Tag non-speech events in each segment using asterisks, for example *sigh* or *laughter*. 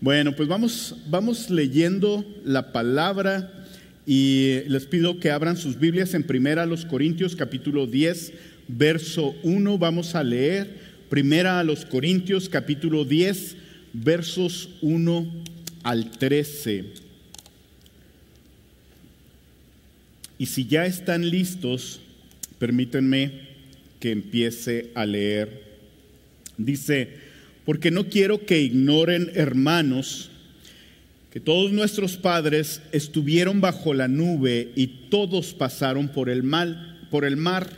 Bueno, pues vamos, vamos leyendo la palabra y les pido que abran sus Biblias en Primera a los Corintios capítulo 10, verso 1. Vamos a leer Primera a los Corintios capítulo 10, versos 1 al 13. Y si ya están listos, permítanme que empiece a leer. Dice, porque no quiero que ignoren, hermanos, que todos nuestros padres estuvieron bajo la nube y todos pasaron por el, mal, por el mar.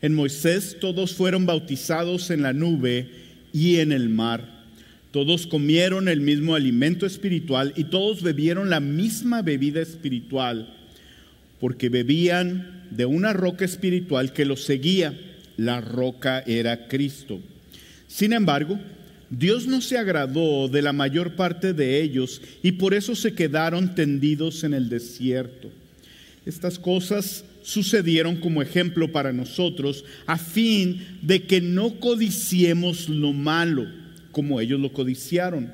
En Moisés todos fueron bautizados en la nube y en el mar. Todos comieron el mismo alimento espiritual y todos bebieron la misma bebida espiritual, porque bebían de una roca espiritual que los seguía. La roca era Cristo. Sin embargo, Dios no se agradó de la mayor parte de ellos y por eso se quedaron tendidos en el desierto. Estas cosas sucedieron como ejemplo para nosotros a fin de que no codiciemos lo malo como ellos lo codiciaron.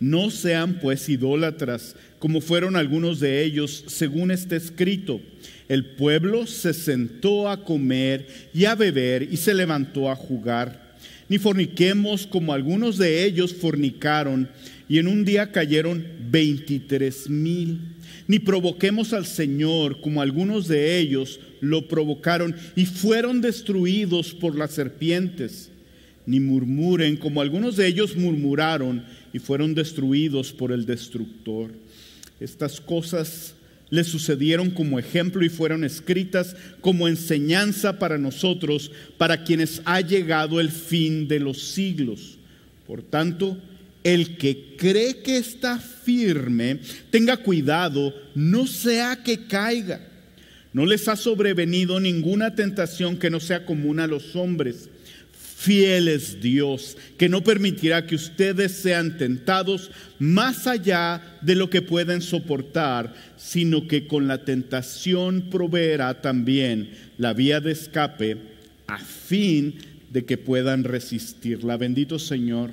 No sean pues idólatras como fueron algunos de ellos, según está escrito. El pueblo se sentó a comer y a beber y se levantó a jugar ni forniquemos como algunos de ellos fornicaron y en un día cayeron veintitrés mil. Ni provoquemos al Señor como algunos de ellos lo provocaron y fueron destruidos por las serpientes. Ni murmuren como algunos de ellos murmuraron y fueron destruidos por el destructor. Estas cosas le sucedieron como ejemplo y fueron escritas como enseñanza para nosotros, para quienes ha llegado el fin de los siglos. Por tanto, el que cree que está firme, tenga cuidado, no sea que caiga. No les ha sobrevenido ninguna tentación que no sea común a los hombres Fiel es Dios, que no permitirá que ustedes sean tentados más allá de lo que pueden soportar, sino que con la tentación proveerá también la vía de escape a fin de que puedan resistirla. Bendito Señor,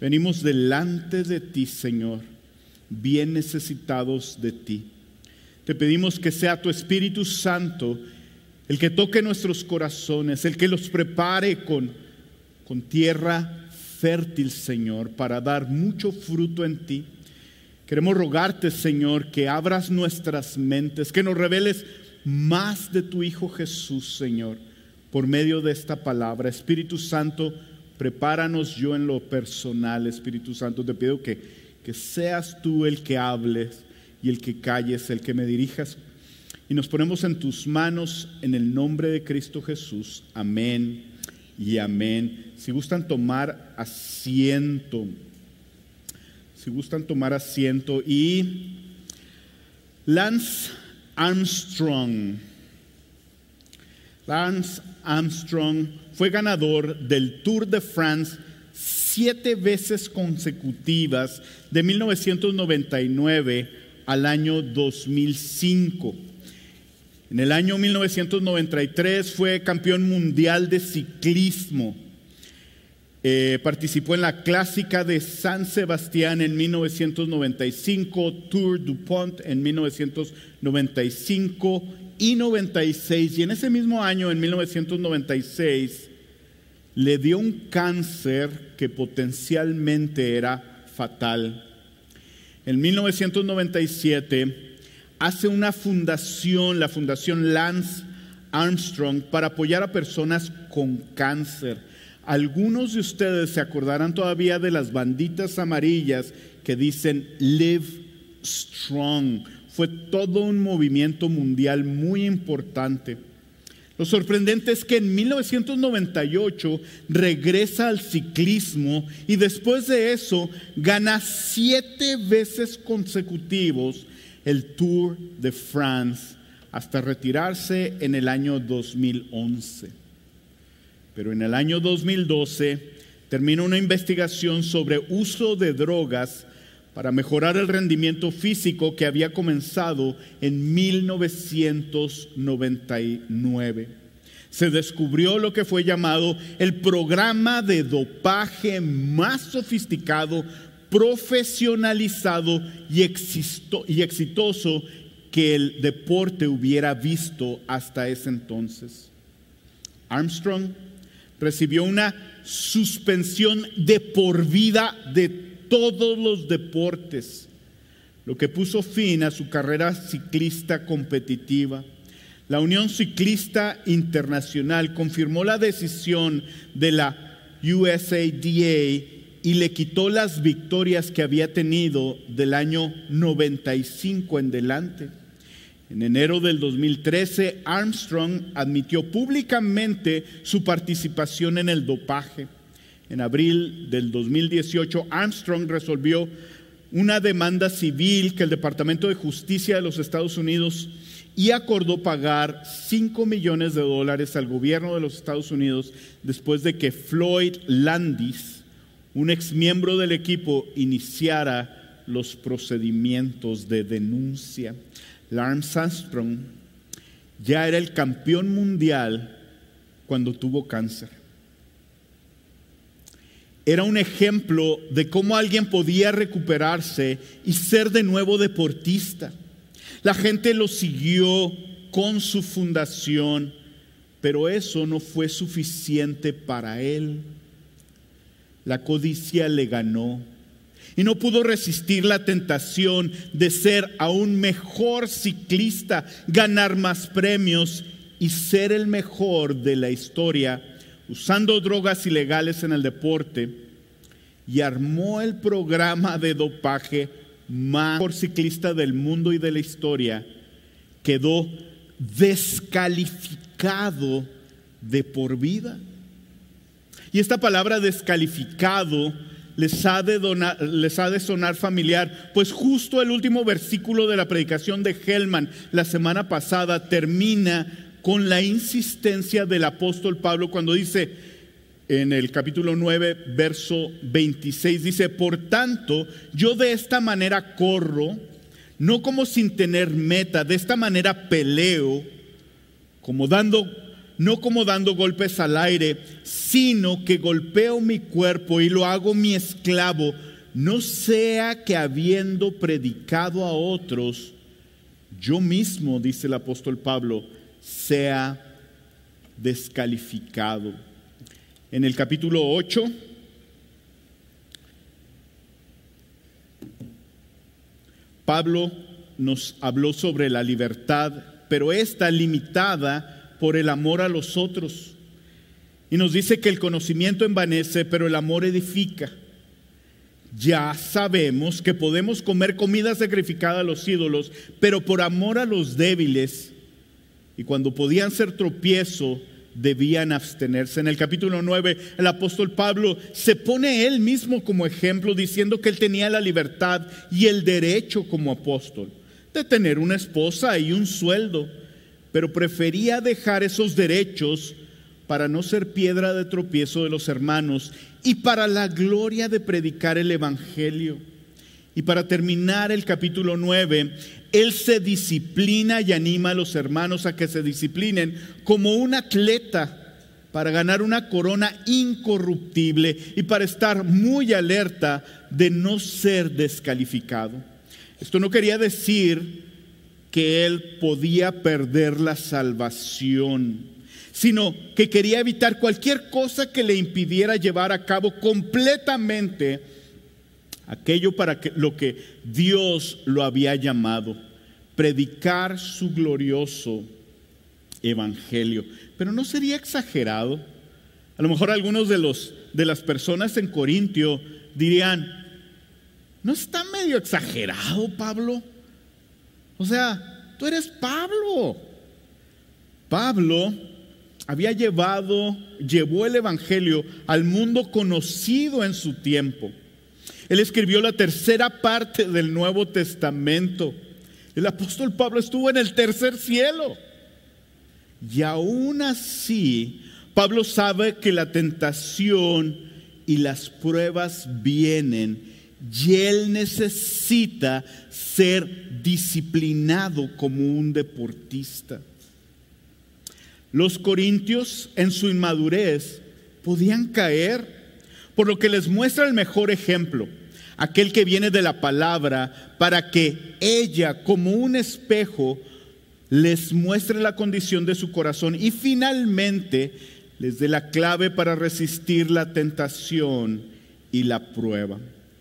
venimos delante de ti, Señor, bien necesitados de ti. Te pedimos que sea tu Espíritu Santo el que toque nuestros corazones, el que los prepare con, con tierra fértil, Señor, para dar mucho fruto en ti. Queremos rogarte, Señor, que abras nuestras mentes, que nos reveles más de tu Hijo Jesús, Señor, por medio de esta palabra. Espíritu Santo, prepáranos yo en lo personal, Espíritu Santo, te pido que, que seas tú el que hables y el que calles, el que me dirijas y nos ponemos en tus manos en el nombre de Cristo Jesús. Amén y amén. Si gustan tomar asiento, si gustan tomar asiento y Lance Armstrong. Lance Armstrong fue ganador del Tour de France siete veces consecutivas de 1999 al año 2005. En el año 1993 fue campeón mundial de ciclismo. Eh, participó en la clásica de San Sebastián en 1995, Tour du Pont en 1995 y 96. Y en ese mismo año, en 1996, le dio un cáncer que potencialmente era fatal. En 1997 hace una fundación, la Fundación Lance Armstrong, para apoyar a personas con cáncer. Algunos de ustedes se acordarán todavía de las banditas amarillas que dicen Live Strong. Fue todo un movimiento mundial muy importante. Lo sorprendente es que en 1998 regresa al ciclismo y después de eso gana siete veces consecutivos el Tour de France hasta retirarse en el año 2011. Pero en el año 2012 terminó una investigación sobre uso de drogas para mejorar el rendimiento físico que había comenzado en 1999. Se descubrió lo que fue llamado el programa de dopaje más sofisticado profesionalizado y, y exitoso que el deporte hubiera visto hasta ese entonces. Armstrong recibió una suspensión de por vida de todos los deportes, lo que puso fin a su carrera ciclista competitiva. La Unión Ciclista Internacional confirmó la decisión de la USADA y le quitó las victorias que había tenido del año 95 en delante. En enero del 2013, Armstrong admitió públicamente su participación en el dopaje. En abril del 2018, Armstrong resolvió una demanda civil que el Departamento de Justicia de los Estados Unidos y acordó pagar 5 millones de dólares al gobierno de los Estados Unidos después de que Floyd Landis, un exmiembro del equipo, iniciara los procedimientos de denuncia. Lance Armstrong ya era el campeón mundial cuando tuvo cáncer. Era un ejemplo de cómo alguien podía recuperarse y ser de nuevo deportista. La gente lo siguió con su fundación, pero eso no fue suficiente para él. La codicia le ganó y no pudo resistir la tentación de ser aún mejor ciclista, ganar más premios y ser el mejor de la historia, usando drogas ilegales en el deporte, y armó el programa de dopaje más por ciclista del mundo y de la historia, quedó descalificado de por vida. Y esta palabra descalificado les ha, de sonar familiar, pues justo el último versículo de la predicación de Hellman la semana pasada termina con la insistencia del apóstol Pablo cuando dice en el capítulo 9, verso 26, dice, por tanto, yo de esta manera corro, no como sin tener meta, de esta manera peleo, como dando no como dando golpes al aire, sino que golpeo mi cuerpo y lo hago mi esclavo, no sea que habiendo predicado a otros, yo mismo, dice el apóstol Pablo, sea descalificado. En el capítulo 8, Pablo nos habló sobre la libertad, pero esta limitada por el amor a los otros. Y nos dice que el conocimiento envanece, pero el amor edifica. Ya sabemos que podemos comer comida sacrificada a los ídolos, pero por amor a los débiles, y cuando podían ser tropiezo, debían abstenerse. En el capítulo 9, el apóstol Pablo se pone él mismo como ejemplo, diciendo que él tenía la libertad y el derecho como apóstol de tener una esposa y un sueldo pero prefería dejar esos derechos para no ser piedra de tropiezo de los hermanos y para la gloria de predicar el Evangelio. Y para terminar el capítulo 9, él se disciplina y anima a los hermanos a que se disciplinen como un atleta para ganar una corona incorruptible y para estar muy alerta de no ser descalificado. Esto no quería decir que él podía perder la salvación, sino que quería evitar cualquier cosa que le impidiera llevar a cabo completamente aquello para lo que Dios lo había llamado, predicar su glorioso evangelio. Pero no sería exagerado. A lo mejor algunos de los de las personas en Corintio dirían, ¿no está medio exagerado, Pablo? O sea, tú eres Pablo. Pablo había llevado, llevó el Evangelio al mundo conocido en su tiempo. Él escribió la tercera parte del Nuevo Testamento. El apóstol Pablo estuvo en el tercer cielo. Y aún así, Pablo sabe que la tentación y las pruebas vienen y él necesita ser disciplinado como un deportista. Los corintios en su inmadurez podían caer, por lo que les muestra el mejor ejemplo. aquel que viene de la palabra, para que ella, como un espejo, les muestre la condición de su corazón y finalmente les dé la clave para resistir la tentación y la prueba.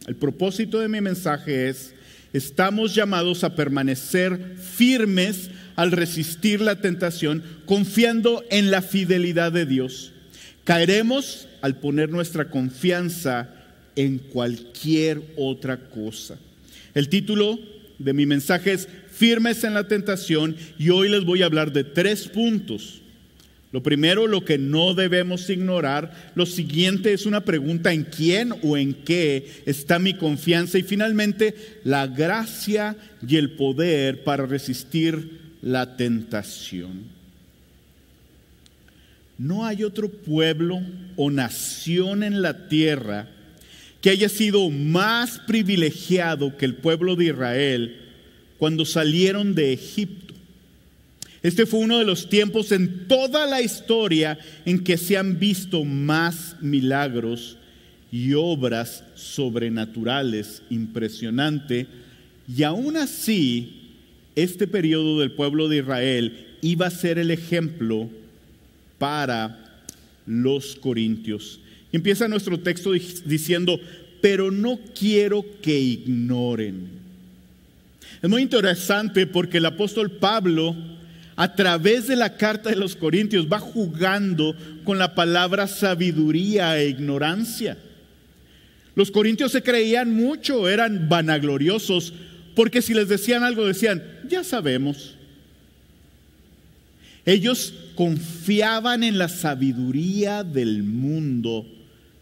El propósito de mi mensaje es, estamos llamados a permanecer firmes al resistir la tentación, confiando en la fidelidad de Dios. Caeremos al poner nuestra confianza en cualquier otra cosa. El título de mi mensaje es Firmes en la tentación y hoy les voy a hablar de tres puntos. Lo primero, lo que no debemos ignorar. Lo siguiente es una pregunta en quién o en qué está mi confianza. Y finalmente, la gracia y el poder para resistir la tentación. No hay otro pueblo o nación en la tierra que haya sido más privilegiado que el pueblo de Israel cuando salieron de Egipto. Este fue uno de los tiempos en toda la historia en que se han visto más milagros y obras sobrenaturales impresionante. Y aún así, este periodo del pueblo de Israel iba a ser el ejemplo para los corintios. Y empieza nuestro texto diciendo, pero no quiero que ignoren. Es muy interesante porque el apóstol Pablo, a través de la carta de los corintios, va jugando con la palabra sabiduría e ignorancia. Los corintios se creían mucho, eran vanagloriosos, porque si les decían algo decían, ya sabemos. Ellos confiaban en la sabiduría del mundo,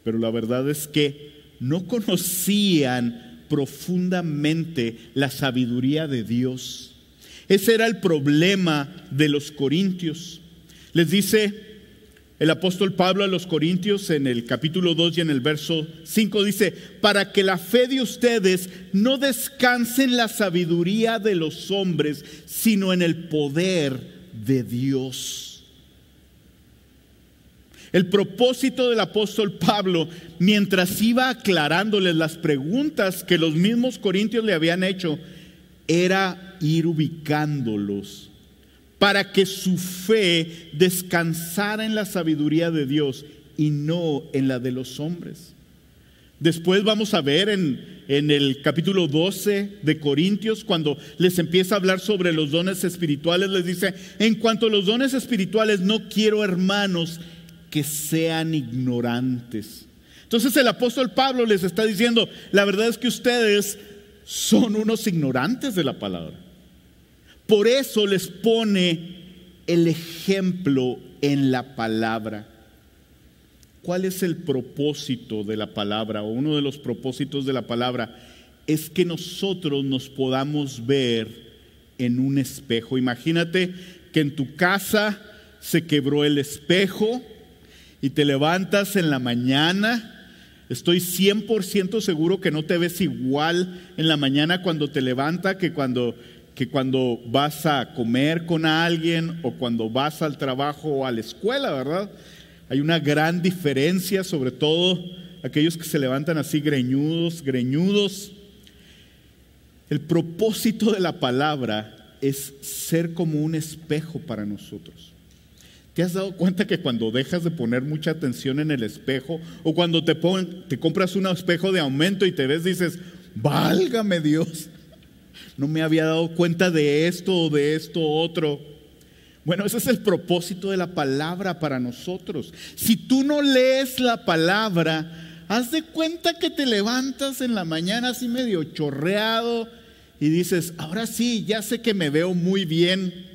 pero la verdad es que no conocían profundamente la sabiduría de Dios. Ese era el problema de los corintios. Les dice el apóstol Pablo a los Corintios en el capítulo 2 y en el verso 5 dice, para que la fe de ustedes no descanse en la sabiduría de los hombres, sino en el poder de Dios. El propósito del apóstol Pablo, mientras iba aclarándoles las preguntas que los mismos corintios le habían hecho, era ir ubicándolos para que su fe descansara en la sabiduría de Dios y no en la de los hombres. Después vamos a ver en, en, el capítulo 12 de Corintios, cuando les empieza a hablar sobre los dones espirituales, les dice, en cuanto a los dones espirituales, no quiero hermanos que sean ignorantes. Entonces el apóstol Pablo les está diciendo, la verdad es que ustedes son unos ignorantes de la palabra. Por eso les pone el ejemplo en la palabra. ¿Cuál es el propósito de la palabra? O uno de los propósitos de la palabra es que nosotros nos podamos ver en un espejo. Imagínate que en tu casa se quebró el espejo y te levantas en la mañana, estoy 100% seguro que no te ves igual en la mañana cuando te levantas que cuando, que cuando vas a comer con alguien o cuando vas al trabajo o a la escuela, ¿verdad? Hay una gran diferencia, sobre todo aquellos que se levantan así greñudos, greñudos. El propósito de la palabra es ser como un espejo para nosotros. ¿Te has dado cuenta que cuando dejas de poner mucha atención en el espejo o cuando te, te compras un espejo de aumento y te ves, dices, válgame Dios, no me había dado cuenta de esto o de esto otro? Bueno, ese es el propósito de la palabra para nosotros. Si tú no lees la palabra, haz de cuenta que te levantas en la mañana así medio chorreado y dices, ahora sí, ya sé que me veo muy bien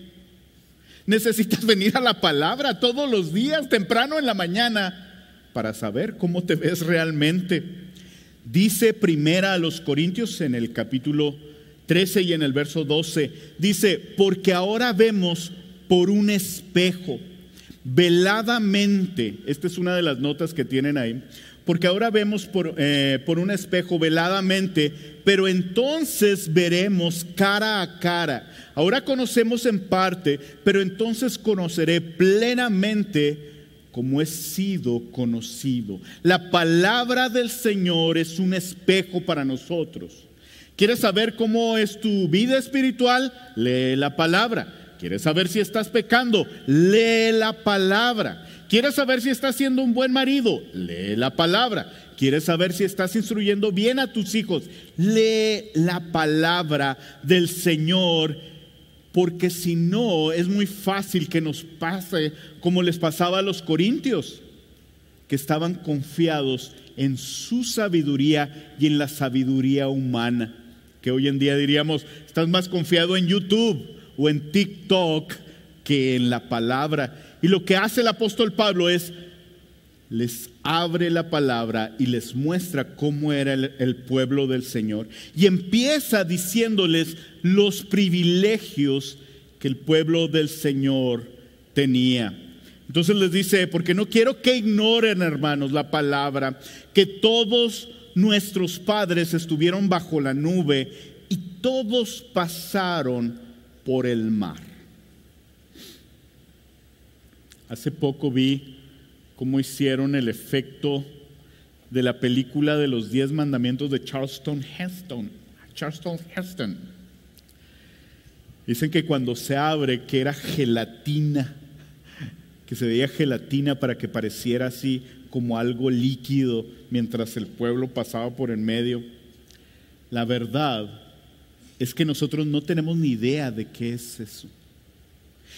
Necesitas *laughs* venir a la palabra todos los días, temprano en la mañana, para saber cómo te ves realmente. Dice primera a los Corintios en el capítulo 13 y en el verso 12, dice, porque ahora vemos por un espejo, veladamente, esta es una de las notas que tienen ahí, porque ahora vemos por, eh, por, un espejo veladamente, pero entonces veremos cara a cara. Ahora conocemos en parte, pero entonces conoceré plenamente como he sido conocido. La palabra del Señor es un espejo para nosotros. ¿Quieres saber cómo es tu vida espiritual? Lee la palabra. ¿Quieres saber si estás pecando? Lee la palabra. ¿Quieres saber si estás siendo un buen marido? Lee la palabra. ¿Quieres saber si estás instruyendo bien a tus hijos? Lee la palabra del Señor porque si no es muy fácil que nos pase como les pasaba a los corintios, que estaban confiados en su sabiduría y en la sabiduría humana, que hoy en día diríamos, estás más confiado en YouTube o en TikTok que en la palabra. Y lo que hace el apóstol Pablo es, les abre la palabra y les muestra cómo era el, pueblo del Señor. Y empieza diciéndoles los privilegios que el pueblo del Señor tenía. Entonces les dice, porque no quiero que ignoren, hermanos, la palabra, que todos nuestros padres estuvieron bajo la nube y todos pasaron por el mar. Hace poco vi cómo hicieron el efecto de la película de los diez mandamientos de Charleston Heston. Charleston Heston. Dicen que cuando se abre, que era gelatina, que se veía gelatina para que pareciera así como algo líquido mientras el pueblo pasaba por en medio. La verdad es que nosotros no tenemos ni idea de qué es eso.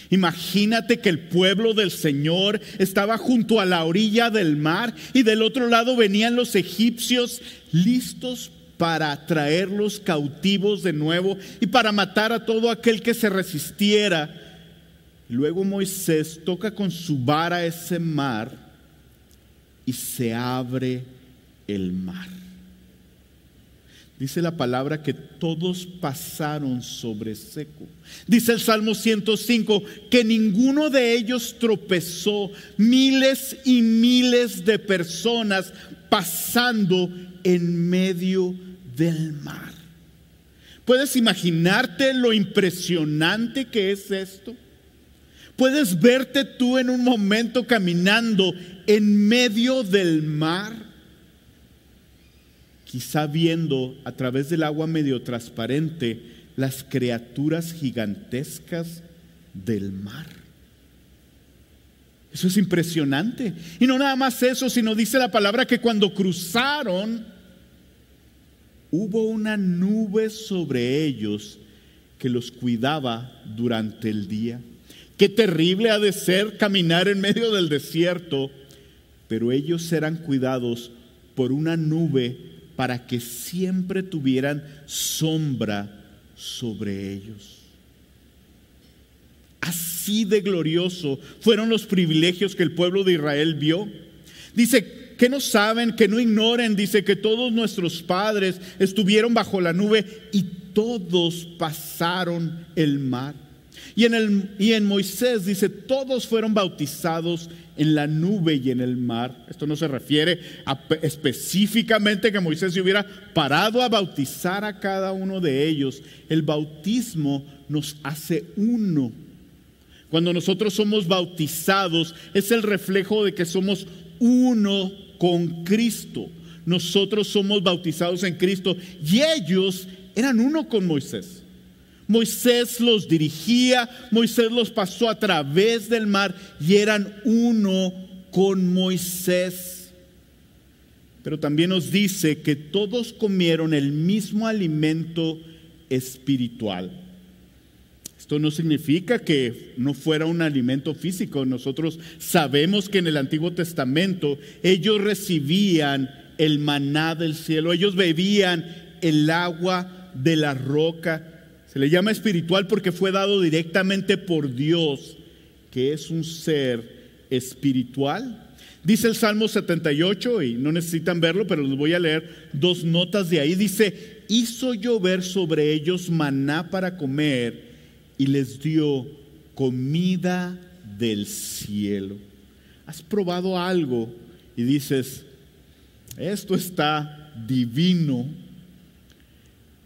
Imagínate que el pueblo del Señor estaba junto a la orilla del mar y del otro lado venían los egipcios listos para traerlos cautivos de nuevo y para matar a todo aquel que se resistiera. Luego Moisés toca con su vara ese mar y se abre el mar. Dice la palabra que todos pasaron sobre seco. Dice el Salmo 105 que ninguno de ellos tropezó. Miles y miles de personas pasando en medio del mar. ¿Puedes imaginarte lo impresionante que es esto? ¿Puedes verte tú en un momento caminando en medio del mar? quizá viendo a través del agua medio transparente las criaturas gigantescas del mar. Eso es impresionante. Y no nada más eso, sino dice la palabra que cuando cruzaron, hubo una nube sobre ellos que los cuidaba durante el día. Qué terrible ha de ser caminar en medio del desierto, pero ellos serán cuidados por una nube para que siempre tuvieran sombra sobre ellos. Así de glorioso fueron los privilegios que el pueblo de Israel vio. Dice que no saben, que no ignoren, dice que todos nuestros padres estuvieron bajo la nube y todos pasaron el mar. Y en, el, y en Moisés dice, todos fueron bautizados en la nube y en el mar. Esto no se refiere a, específicamente que Moisés se hubiera parado a bautizar a cada uno de ellos. El bautismo nos hace uno. Cuando nosotros somos bautizados es el reflejo de que somos uno con Cristo. Nosotros somos bautizados en Cristo y ellos eran uno con Moisés. Moisés los dirigía, Moisés los pasó a través del mar y eran uno con Moisés. Pero también nos dice que todos comieron el mismo alimento espiritual. Esto no significa que no fuera un alimento físico. Nosotros sabemos que en el Antiguo Testamento ellos recibían el maná del cielo, ellos bebían el agua de la roca se le llama espiritual porque fue dado directamente por Dios, que es un ser espiritual. Dice el Salmo 78, y no necesitan verlo, pero les voy a leer dos notas de ahí. Dice, hizo llover sobre ellos maná para comer y les dio comida del cielo. ¿Has probado algo y dices, esto está divino?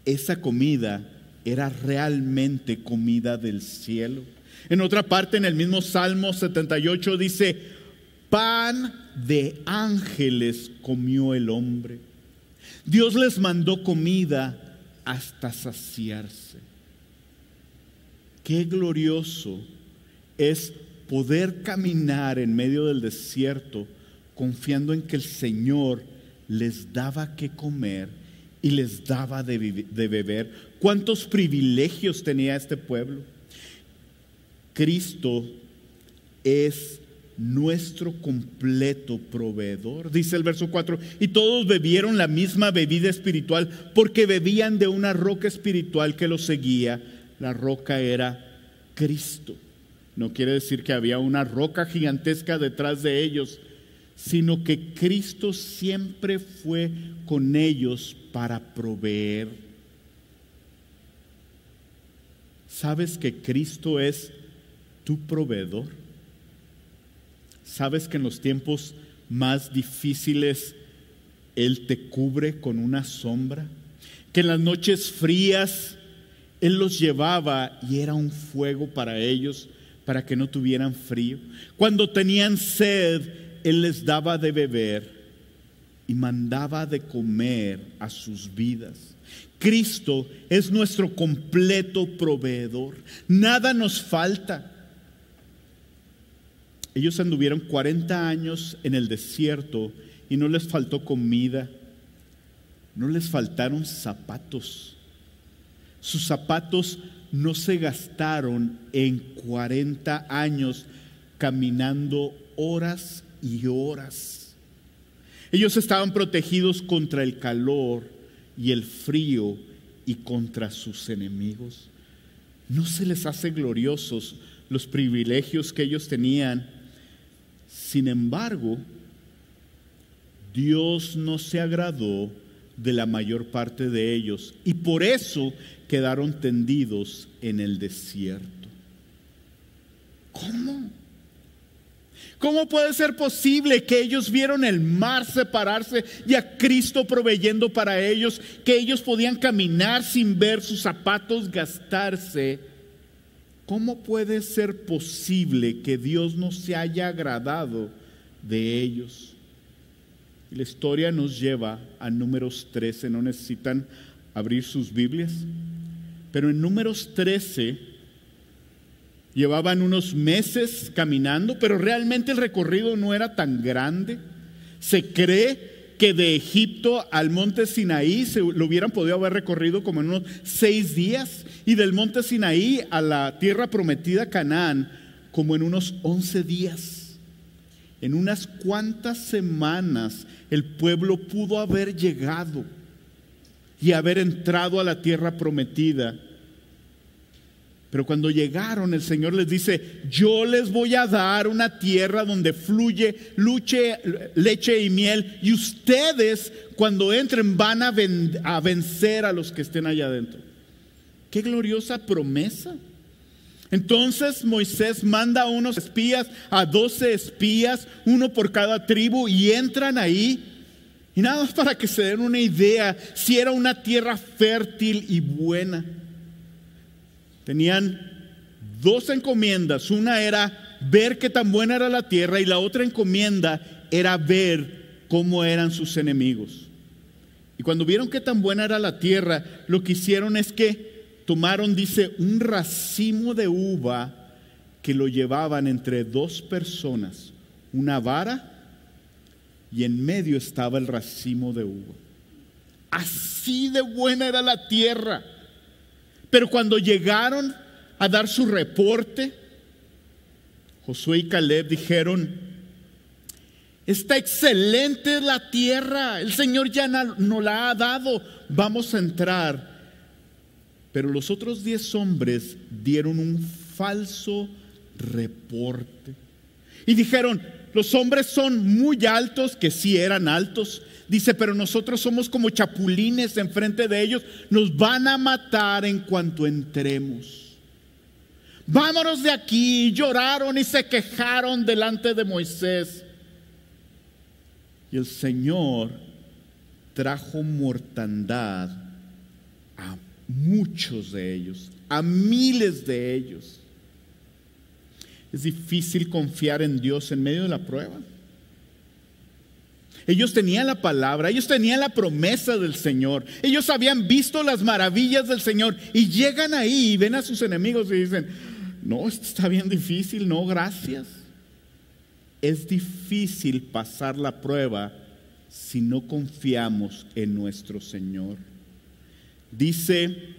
Esa comida era realmente comida del cielo. En otra parte, en el mismo Salmo 78 dice, pan de ángeles comió el hombre. Dios les mandó comida hasta saciarse. Qué glorioso es poder caminar en medio del desierto confiando en que el Señor les daba que comer y les daba de, beber. ¿Cuántos privilegios tenía este pueblo? Cristo es nuestro completo proveedor. Dice el verso 4, y todos bebieron la misma bebida espiritual porque bebían de una roca espiritual que los seguía. La roca era Cristo. No quiere decir que había una roca gigantesca detrás de ellos, sino que Cristo siempre fue con ellos para proveer. ¿Sabes que Cristo es tu proveedor? ¿Sabes que en los tiempos más difíciles Él te cubre con una sombra? Que en las noches frías Él los llevaba y era un fuego para ellos, para que no tuvieran frío. Cuando tenían sed, Él les daba de beber y mandaba de comer a sus vidas. Cristo es nuestro completo proveedor. Nada nos falta. Ellos anduvieron 40 años en el desierto y no les faltó comida, no les faltaron zapatos. Sus zapatos no se gastaron en 40 años caminando horas y horas. Ellos estaban protegidos contra el calor y el frío y contra sus enemigos. ¿No se les hace gloriosos los privilegios que ellos tenían sin embargo, Dios no se agradó de la mayor parte de ellos y por eso quedaron tendidos en el desierto. ¿Cómo? ¿Cómo puede ser posible que ellos vieron el mar separarse y a Cristo proveyendo para ellos, que ellos podían caminar sin ver sus zapatos gastarse? ¿Cómo puede ser posible que Dios no se haya agradado de ellos? la historia nos lleva a números 13, no necesitan abrir sus Biblias, pero en números 13 llevaban unos meses caminando, pero realmente el recorrido no era tan grande. Se cree que de Egipto al monte Sinaí se lo hubieran podido haber recorrido como en unos seis días y del monte Sinaí a la tierra prometida Canaán como en unos once días. En unas cuantas semanas el pueblo pudo haber llegado y haber entrado a la tierra prometida pero cuando llegaron, el Señor les dice, yo les voy a dar una tierra donde fluye luche, leche y miel, y ustedes cuando entren van a, a vencer a los que estén allá adentro. Qué gloriosa promesa. Entonces Moisés manda a unos espías, a doce espías, uno por cada tribu, y entran ahí. Y nada más para que se den una idea si era una tierra fértil y buena. Tenían dos encomiendas. Una era ver qué tan buena era la tierra y la otra encomienda era ver cómo eran sus enemigos. Y cuando vieron qué tan buena era la tierra, lo que hicieron es que tomaron, dice, un racimo de uva que lo llevaban entre dos personas, una vara y en medio estaba el racimo de uva. Así de buena era la tierra. Pero cuando llegaron a dar su reporte, Josué y Caleb dijeron, está excelente la tierra, el Señor ya nos la ha dado, vamos a entrar. Pero los otros diez hombres dieron un falso reporte y dijeron, los hombres son muy altos, que sí eran altos, Dice, pero nosotros somos como chapulines enfrente de ellos, nos van a matar en cuanto entremos. Vámonos de aquí. Lloraron y se quejaron delante de Moisés. Y el Señor trajo mortandad a muchos de ellos, a miles de ellos. Es difícil confiar en Dios en medio de la prueba. Ellos tenían la palabra, ellos tenían la promesa del Señor, ellos habían visto las maravillas del Señor y llegan ahí y ven a sus enemigos y dicen, no, esto está bien difícil, no, gracias. Es difícil pasar la prueba si no confiamos en nuestro Señor. Dice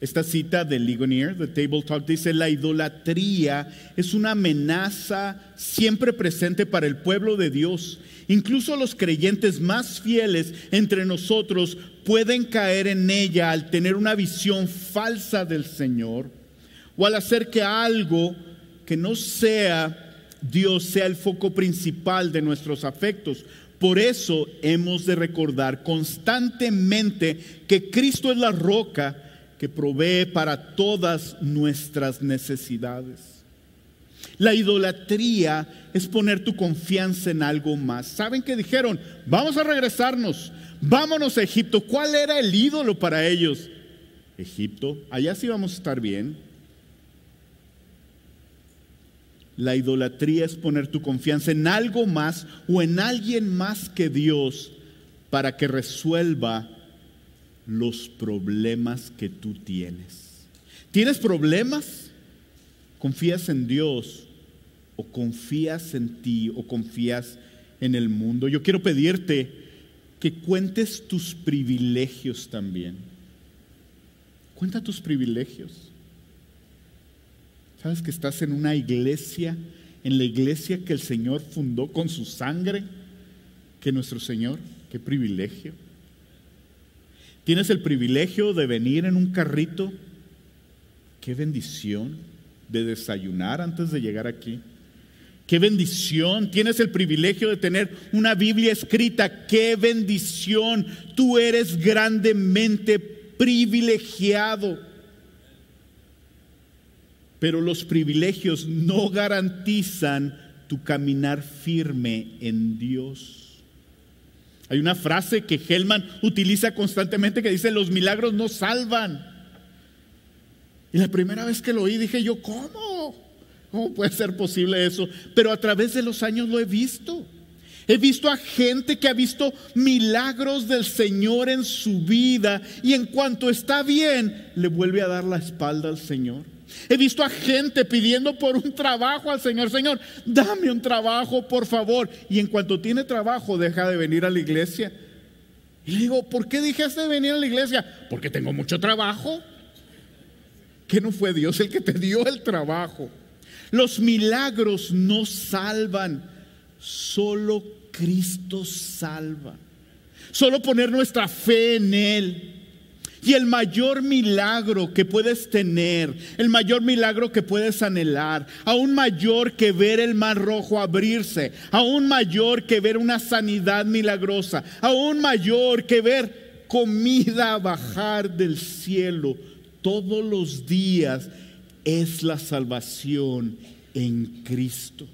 esta cita de Ligonier, de Table Talk, dice, la idolatría es una amenaza siempre presente para el pueblo de Dios. Incluso los creyentes más fieles entre nosotros pueden caer en ella al tener una visión falsa del Señor o al hacer que algo que no sea Dios sea el foco principal de nuestros afectos. Por eso hemos de recordar constantemente que Cristo es la roca que provee para todas nuestras necesidades. La idolatría es poner tu confianza en algo más. ¿Saben qué dijeron? Vamos a regresarnos, vámonos a Egipto. ¿Cuál era el ídolo para ellos? Egipto, allá sí vamos a estar bien. La idolatría es poner tu confianza en algo más o en alguien más que Dios para que resuelva los problemas que tú tienes. ¿Tienes problemas? ¿Confías en Dios o confías en ti o confías en el mundo? Yo quiero pedirte que cuentes tus privilegios también. Cuenta tus privilegios. ¿Sabes que estás en una iglesia, en la iglesia que el Señor fundó con su sangre? Que nuestro Señor, qué privilegio. Tienes el privilegio de venir en un carrito. Qué bendición de desayunar antes de llegar aquí. Qué bendición. Tienes el privilegio de tener una Biblia escrita. Qué bendición. Tú eres grandemente privilegiado. Pero los privilegios no garantizan tu caminar firme en Dios. Hay una frase que Hellman utiliza constantemente que dice, los milagros no salvan. Y la primera vez que lo oí dije yo, ¿cómo? ¿Cómo puede ser posible eso? Pero a través de los años lo he visto. He visto a gente que ha visto milagros del Señor en su vida y en cuanto está bien, le vuelve a dar la espalda al Señor. He visto a gente pidiendo por un trabajo al Señor. Señor, dame un trabajo, por favor. Y en cuanto tiene trabajo, deja de venir a la iglesia. Y le digo, ¿por qué dejaste de venir a la iglesia? Porque tengo mucho trabajo. Que no fue Dios el que te dio el trabajo. Los milagros no salvan, solo Cristo salva. Solo poner nuestra fe en Él. Y el mayor milagro que puedes tener, el mayor milagro que puedes anhelar, aún mayor que ver el mar rojo abrirse, aún mayor que ver una sanidad milagrosa, aún mayor que ver comida bajar del cielo todos los días, es la salvación en Cristo.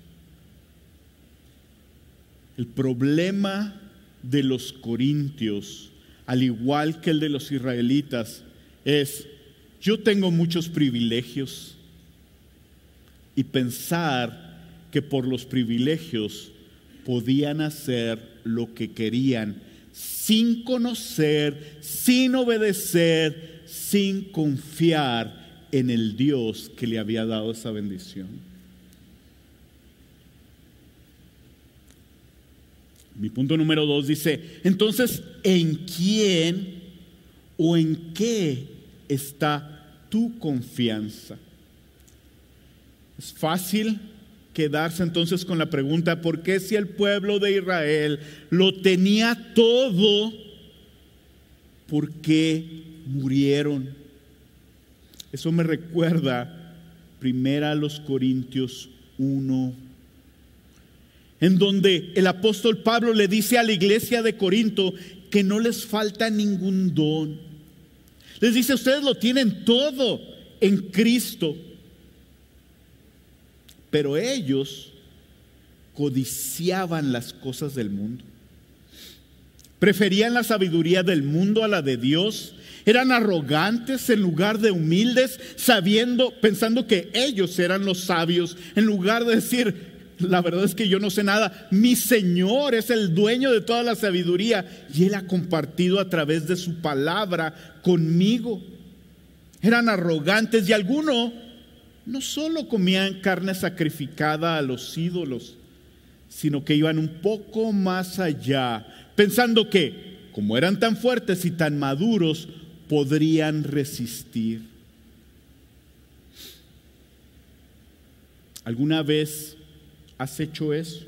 El problema de los corintios al igual que el de los israelitas, es, yo tengo muchos privilegios y pensar que por los privilegios podían hacer lo que querían sin conocer, sin obedecer, sin confiar en el Dios que le había dado esa bendición. Mi punto número dos dice, entonces, ¿en quién o en qué está tu confianza? Es fácil quedarse entonces con la pregunta, ¿por qué si el pueblo de Israel lo tenía todo, por qué murieron? Eso me recuerda primera a los Corintios 1 en donde el apóstol Pablo le dice a la iglesia de Corinto que no les falta ningún don. Les dice, ustedes lo tienen todo en Cristo. Pero ellos codiciaban las cosas del mundo. Preferían la sabiduría del mundo a la de Dios. Eran arrogantes en lugar de humildes, sabiendo, pensando que ellos eran los sabios, en lugar de decir, la verdad es que yo no sé nada. Mi Señor es el dueño de toda la sabiduría y Él ha compartido a través de su palabra conmigo. Eran arrogantes y algunos no solo comían carne sacrificada a los ídolos, sino que iban un poco más allá, pensando que, como eran tan fuertes y tan maduros, podrían resistir. ¿Alguna vez has hecho eso?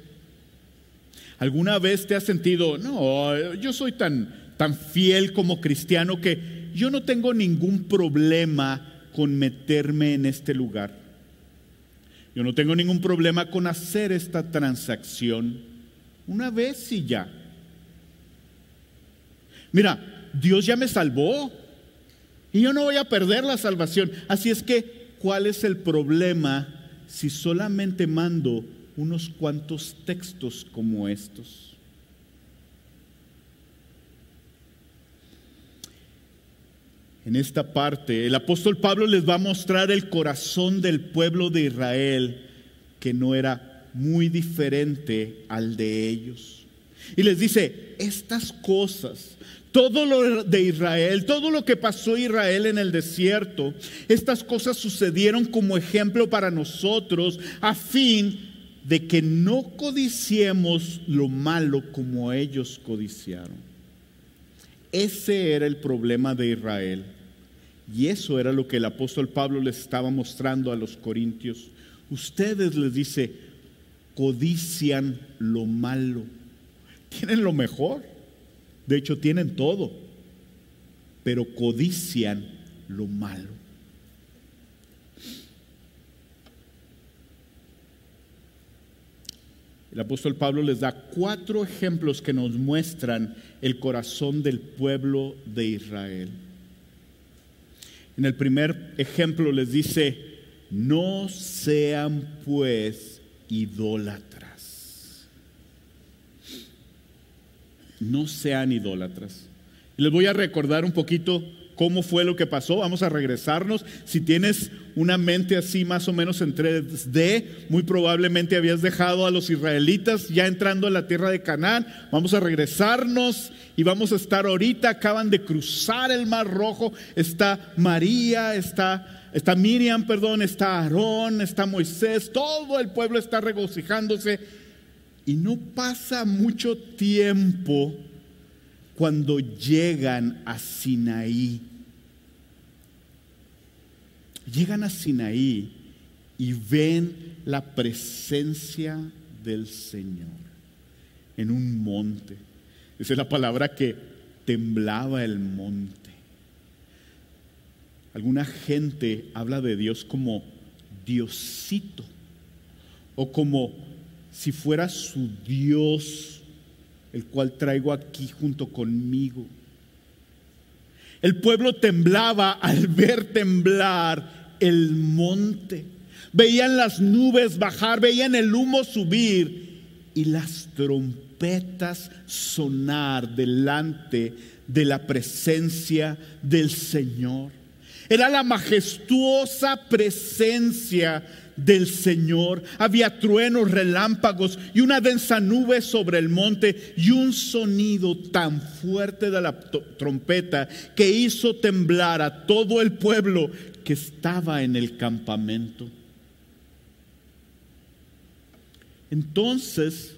¿Alguna vez te has sentido, no, yo soy tan, tan fiel como cristiano que yo no tengo ningún problema con meterme en este lugar? Yo no tengo ningún problema con hacer esta transacción una vez y ya. Mira, Dios ya me salvó y yo no voy a perder la salvación. Así es que, ¿cuál es el problema si solamente mando unos cuantos textos como estos? En esta parte, el apóstol Pablo les va a mostrar el corazón del pueblo de Israel, que no era muy diferente al de ellos. Y les dice, estas cosas todo lo de Israel, todo lo que pasó Israel en el desierto, estas cosas sucedieron como ejemplo para nosotros a fin de que no codiciemos lo malo como ellos codiciaron. Ese era el problema de Israel. Y eso era lo que el apóstol Pablo les estaba mostrando a los corintios. Ustedes les dice, codician lo malo. Tienen lo mejor de hecho, tienen todo, pero codician lo malo. El apóstol Pablo les da cuatro ejemplos que nos muestran el corazón del pueblo de Israel. En el primer ejemplo les dice, no sean pues idólatras. no sean idólatras. Les voy a recordar un poquito cómo fue lo que pasó. Vamos a regresarnos. Si tienes una mente así más o menos en 3D, muy probablemente habías dejado a los israelitas ya entrando a la tierra de Canaán. Vamos a regresarnos y vamos a estar ahorita. Acaban de cruzar el Mar Rojo. Está María, está, está Miriam, perdón, está Aarón, está Moisés. Todo el pueblo está regocijándose y no pasa mucho tiempo cuando llegan a Sinaí. Llegan a Sinaí y ven la presencia del Señor en un monte. Esa es la palabra que temblaba el monte. Alguna gente habla de Dios como Diosito o como si fuera su Dios, el cual traigo aquí junto conmigo. El pueblo temblaba al ver temblar el monte. Veían las nubes bajar, veían el humo subir y las trompetas sonar delante de la presencia del Señor. Era la majestuosa presencia del Señor. Había truenos, relámpagos y una densa nube sobre el monte y un sonido tan fuerte de la trompeta que hizo temblar a todo el pueblo que estaba en el campamento. Entonces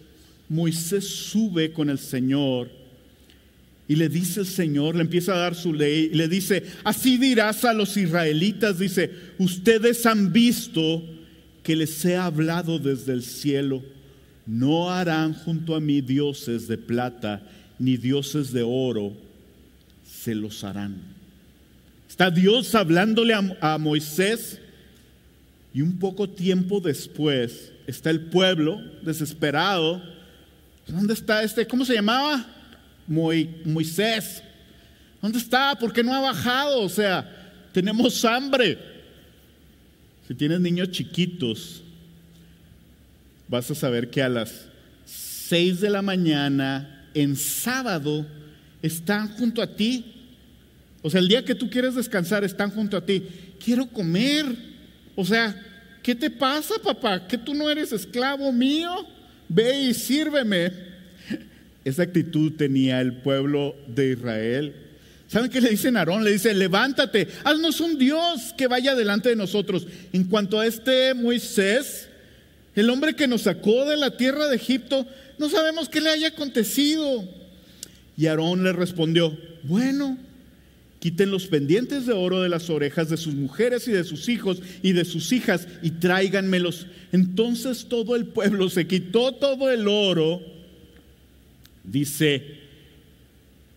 Moisés sube con el Señor y le dice el Señor, le empieza a dar su ley, y le dice, así dirás a los israelitas, dice, ustedes han visto que les he hablado desde el cielo, no harán junto a mí dioses de plata ni dioses de oro, se los harán. Está Dios hablándole a, Moisés y un poco tiempo después está el pueblo desesperado. ¿Dónde está este? ¿Cómo se llamaba? Moisés, ¿dónde está? ¿Por qué no ha bajado? O sea, tenemos hambre. Si tienes niños chiquitos, vas a saber que a las 6 de la mañana, en sábado, están junto a ti. O sea, el día que tú quieres descansar, están junto a ti. Quiero comer. O sea, ¿qué te pasa, papá? ¿Que tú no eres esclavo mío? Ve y sírveme. *laughs* Esa actitud tenía el pueblo de Israel. ¿Saben qué le dicen a Aarón? Le dice, levántate, haznos un Dios que vaya delante de nosotros. En cuanto a este Moisés, el hombre que nos sacó de la tierra de Egipto, no sabemos qué le haya acontecido. Y Aarón le respondió, bueno, quiten los pendientes de oro de las orejas de sus mujeres y de sus hijos y de sus hijas y tráiganmelos. Entonces todo el pueblo se quitó todo el oro, dice,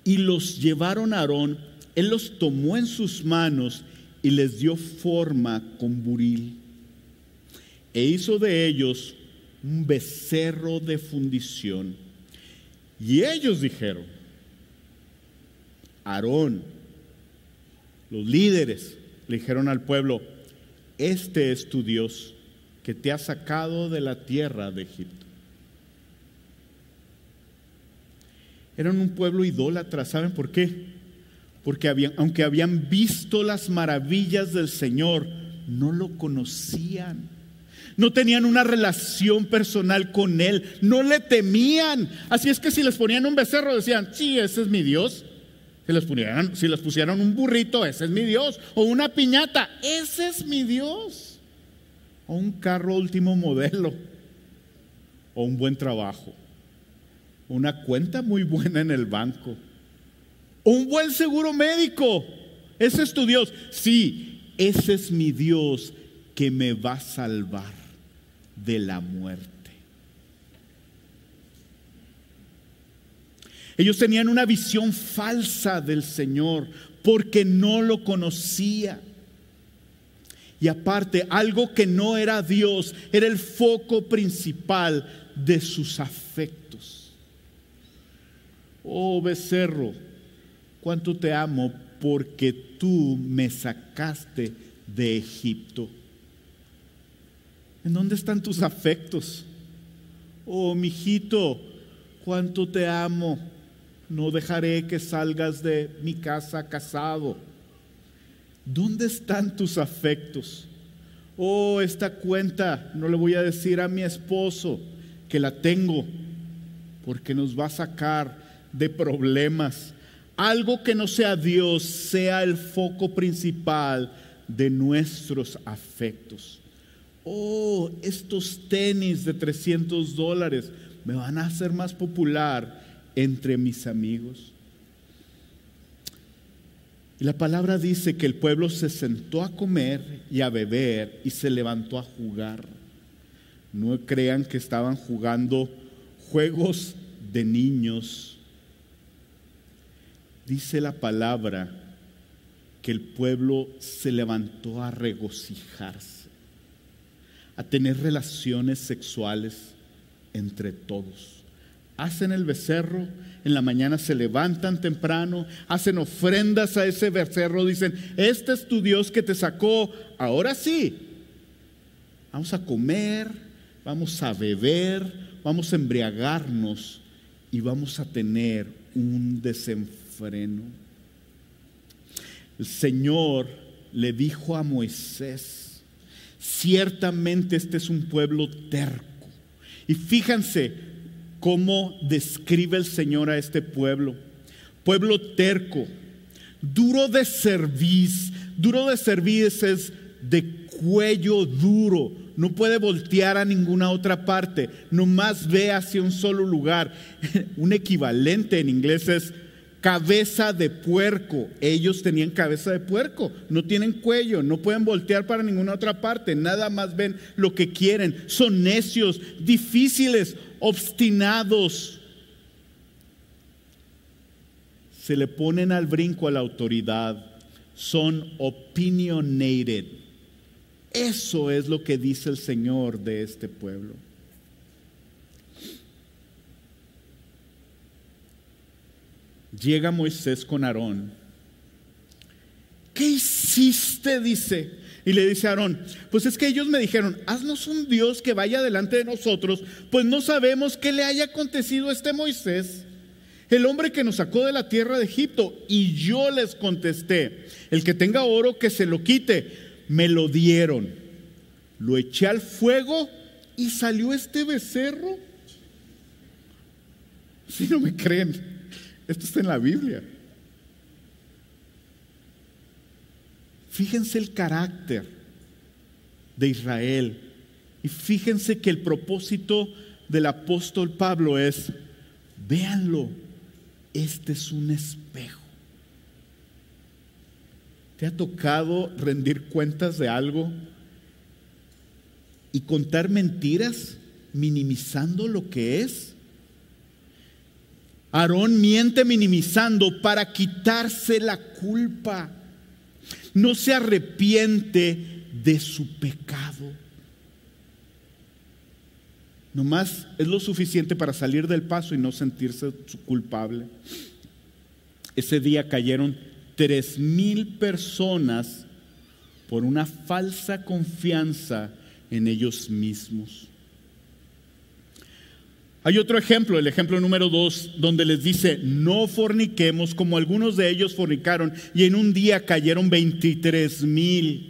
y los llevaron a Aarón. Él los tomó en sus manos y les dio forma con buril. E hizo de ellos un becerro de fundición. Y ellos dijeron, Aarón, los líderes le dijeron al pueblo, este es tu Dios que te ha sacado de la tierra de Egipto. Eran un pueblo idólatra, ¿saben por qué? Porque aunque habían visto las maravillas del Señor, no lo conocían. No tenían una relación personal con Él, no le temían. Así es que si les ponían un becerro decían, sí, ese es mi Dios. Si les, pusieran, si les pusieron un burrito, ese es mi Dios. O una piñata, ese es mi Dios. O un carro último modelo. O un buen trabajo. Una cuenta muy buena en el banco. Un buen seguro médico. Ese es tu Dios. Sí, ese es mi Dios que me va a salvar de la muerte. Ellos tenían una visión falsa del Señor porque no lo conocía. Y aparte, algo que no era Dios era el foco principal de sus afectos. Oh becerro, cuánto te amo porque tú me sacaste de Egipto. ¿En dónde están tus afectos? Oh, mijito, cuánto te amo no dejaré que salgas de mi casa casado. ¿Dónde están tus afectos? Oh, esta cuenta no le voy a decir a mi esposo que la tengo, porque nos va a sacar de problemas. Algo que no sea Dios sea el foco principal de nuestros afectos. Oh, estos tenis de 300 dólares me van a hacer más popular entre mis amigos. Y la palabra dice que el pueblo se sentó a comer y a beber y se levantó a jugar. No crean que estaban jugando juegos de niños. Dice la palabra que el pueblo se levantó a regocijarse, a tener relaciones sexuales entre todos hacen el becerro, en la mañana se levantan temprano, hacen ofrendas a ese becerro, dicen, este es tu Dios que te sacó, ahora sí, vamos a comer, vamos a beber, vamos a embriagarnos y vamos a tener un desenfreno. El Señor le dijo a Moisés, ciertamente este es un pueblo terco. Y fíjense, cómo describe el Señor a este pueblo. Pueblo terco, duro de cerviz, duro de cerviz es de cuello duro, no puede voltear a ninguna otra parte, nomás ve hacia un solo lugar. *laughs* Un equivalente en inglés es cabeza de puerco. Ellos tenían cabeza de puerco, no tienen cuello, no pueden voltear para ninguna otra parte, nada más ven lo que quieren. Son necios, difíciles, obstinados. Se le ponen al brinco a la autoridad, son opinionated. Eso es lo que dice el Señor de este pueblo. Llega Moisés con Aarón. ¿Qué hiciste? Dice. Y le dice Aarón, pues es que ellos me dijeron, haznos un Dios que vaya delante de nosotros, pues no sabemos qué le haya acontecido a este Moisés, el hombre que nos sacó de la tierra de Egipto. Y yo les contesté, el que tenga oro, que se lo quite. Me lo dieron. lo eché al fuego y salió este becerro. Si no me creen, esto está en la Biblia. Fíjense el carácter de Israel y fíjense que el propósito del apóstol Pablo es, véanlo, este es un espejo. ¿Te ha tocado rendir cuentas de algo y contar mentiras minimizando lo que es? Aarón miente minimizando para quitarse la culpa. No se arrepiente de su pecado. Nomás es lo suficiente para salir del paso y no sentirse culpable. Ese día cayeron tres mil personas por una falsa confianza en ellos mismos. Hay otro ejemplo, el ejemplo número dos, donde les dice, no forniquemos como algunos de ellos fornicaron y en un día cayeron 23 mil.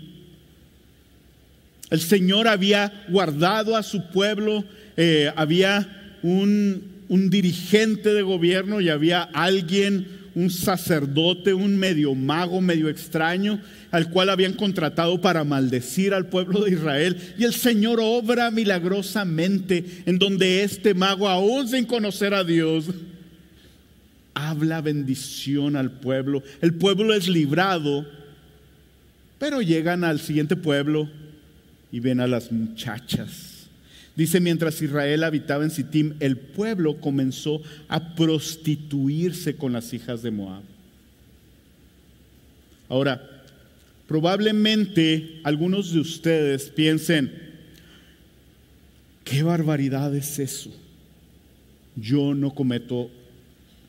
El Señor había guardado a su pueblo, eh, había un, un dirigente de gobierno y había alguien un sacerdote, un medio mago, medio extraño, al cual habían contratado para maldecir al pueblo de Israel. Y el Señor obra milagrosamente en donde este mago, aún sin conocer a Dios, habla bendición al pueblo. El pueblo es librado, pero llegan al siguiente pueblo y ven a las muchachas Dice, mientras Israel habitaba en Sittim, el pueblo comenzó a prostituirse con las hijas de Moab. Ahora, probablemente algunos de ustedes piensen, ¿qué barbaridad es eso? Yo no cometo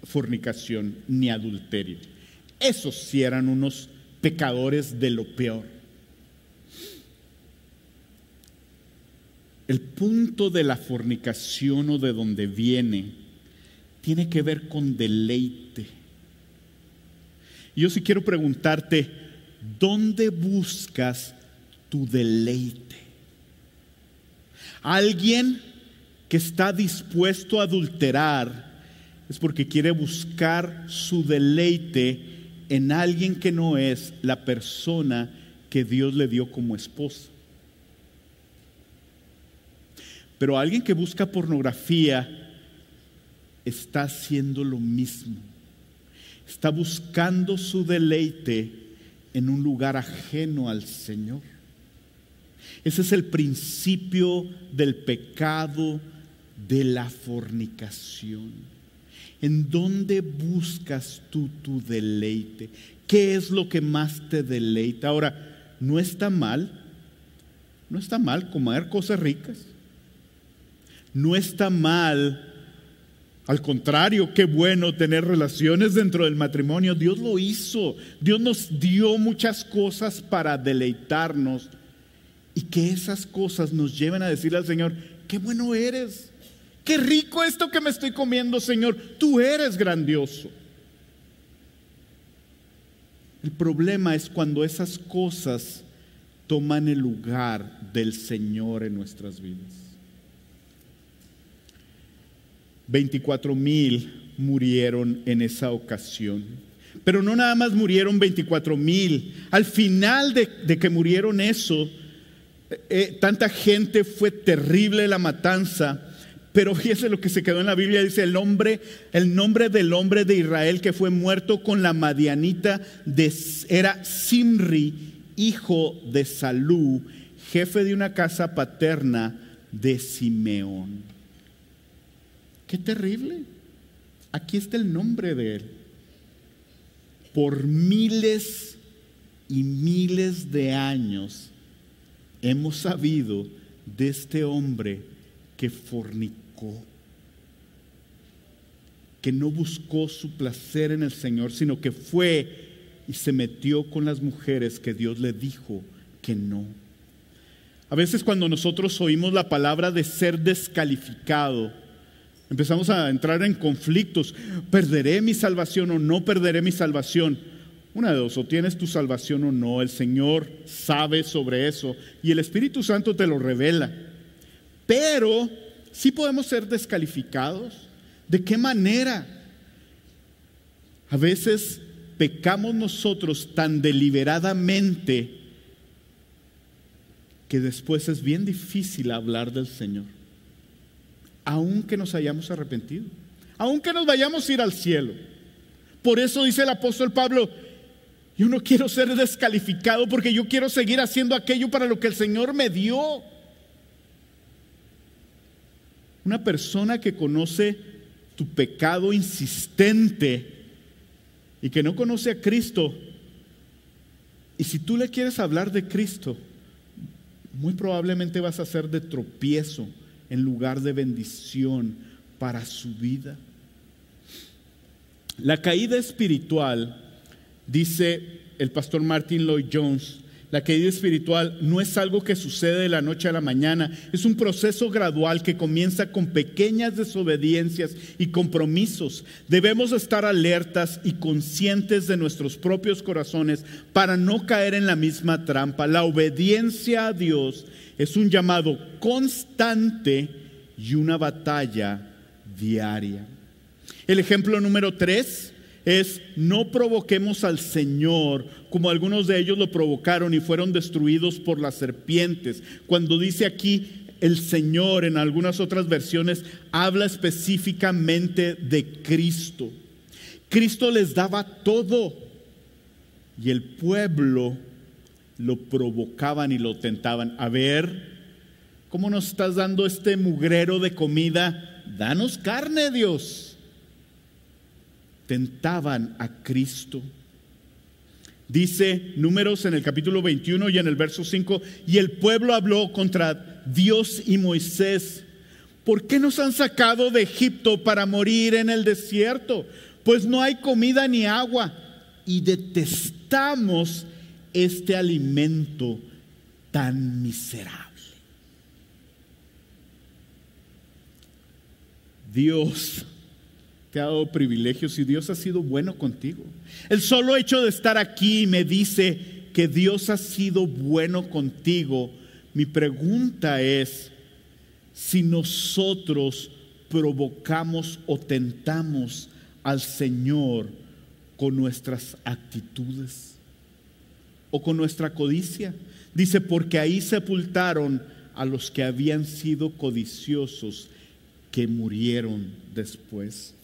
fornicación ni adulterio. Esos sí eran unos pecadores de lo peor. El punto de la fornicación o de donde viene tiene que ver con deleite. Yo sí quiero preguntarte, ¿dónde buscas tu deleite? Alguien que está dispuesto a adulterar es porque quiere buscar su deleite en alguien que no es la persona que Dios le dio como esposa. Pero alguien que busca pornografía está haciendo lo mismo. Está buscando su deleite en un lugar ajeno al Señor. Ese es el principio del pecado de la fornicación. ¿En dónde buscas tú tu deleite? ¿Qué es lo que más te deleita? Ahora, no está mal, no está mal comer cosas ricas no está mal. Al contrario, qué bueno tener relaciones dentro del matrimonio. Dios lo hizo. Dios nos dio muchas cosas para deleitarnos y que esas cosas nos lleven a decirle al Señor, qué bueno eres. Qué rico esto que me estoy comiendo, Señor. Tú eres grandioso. El problema es cuando esas cosas toman el lugar del Señor en nuestras vidas. 24 mil murieron en esa ocasión. Pero no nada más murieron 24 mil. Al final de, que murieron eso, eh, eh, tanta gente fue terrible la matanza. Pero fíjese lo que se quedó en la Biblia, dice el nombre, el nombre del hombre de Israel que fue muerto con la madianita de, era Simri, hijo de Salú, jefe de una casa paterna de Simeón. Qué terrible. Aquí está el nombre de él. Por miles y miles de años hemos sabido de este hombre que fornicó, que no buscó su placer en el Señor, sino que fue y se metió con las mujeres que Dios le dijo que no. A veces cuando nosotros oímos la palabra de ser descalificado, Empezamos a entrar en conflictos. ¿Perderé mi salvación o no perderé mi salvación? Una de dos, o tienes tu salvación o no, el Señor sabe sobre eso y el Espíritu Santo te lo revela. Pero sí podemos ser descalificados. ¿De qué manera? A veces pecamos nosotros tan deliberadamente que después es bien difícil hablar del Señor, aunque nos hayamos arrepentido, aunque nos vayamos a ir al cielo. Por eso dice el apóstol Pablo, yo no quiero ser descalificado porque yo quiero seguir haciendo aquello para lo que el Señor me dio. Una persona que conoce tu pecado insistente y que no conoce a Cristo, y si tú le quieres hablar de Cristo, muy probablemente vas a ser de tropiezo en lugar de bendición para su vida. La caída espiritual Dice el pastor Martin Lloyd Jones, la caída espiritual no es algo que sucede de la noche a la mañana, es un proceso gradual que comienza con pequeñas desobediencias y compromisos. Debemos estar alertas y conscientes de nuestros propios corazones para no caer en la misma trampa. La obediencia a Dios es un llamado constante y una batalla diaria. El ejemplo número tres es no provoquemos al Señor como algunos de ellos lo provocaron y fueron destruidos por las serpientes. Cuando dice aquí el Señor en algunas otras versiones habla específicamente de Cristo. Cristo les daba todo y el pueblo lo provocaban y lo tentaban. A ver, ¿cómo nos estás dando este mugrero de comida? Danos carne, Dios tentaban a Cristo. Dice números en el capítulo 21 y en el verso 5, y el pueblo habló contra Dios y Moisés. ¿Por qué nos han sacado de Egipto para morir en el desierto? Pues no hay comida ni agua y detestamos este alimento tan miserable. Dios te ha dado privilegios y Dios ha sido bueno contigo. El solo hecho de estar aquí me dice que Dios ha sido bueno contigo. Mi pregunta es si nosotros provocamos o tentamos al Señor con nuestras actitudes o con nuestra codicia. Dice, porque ahí sepultaron a los que habían sido codiciosos que murieron después.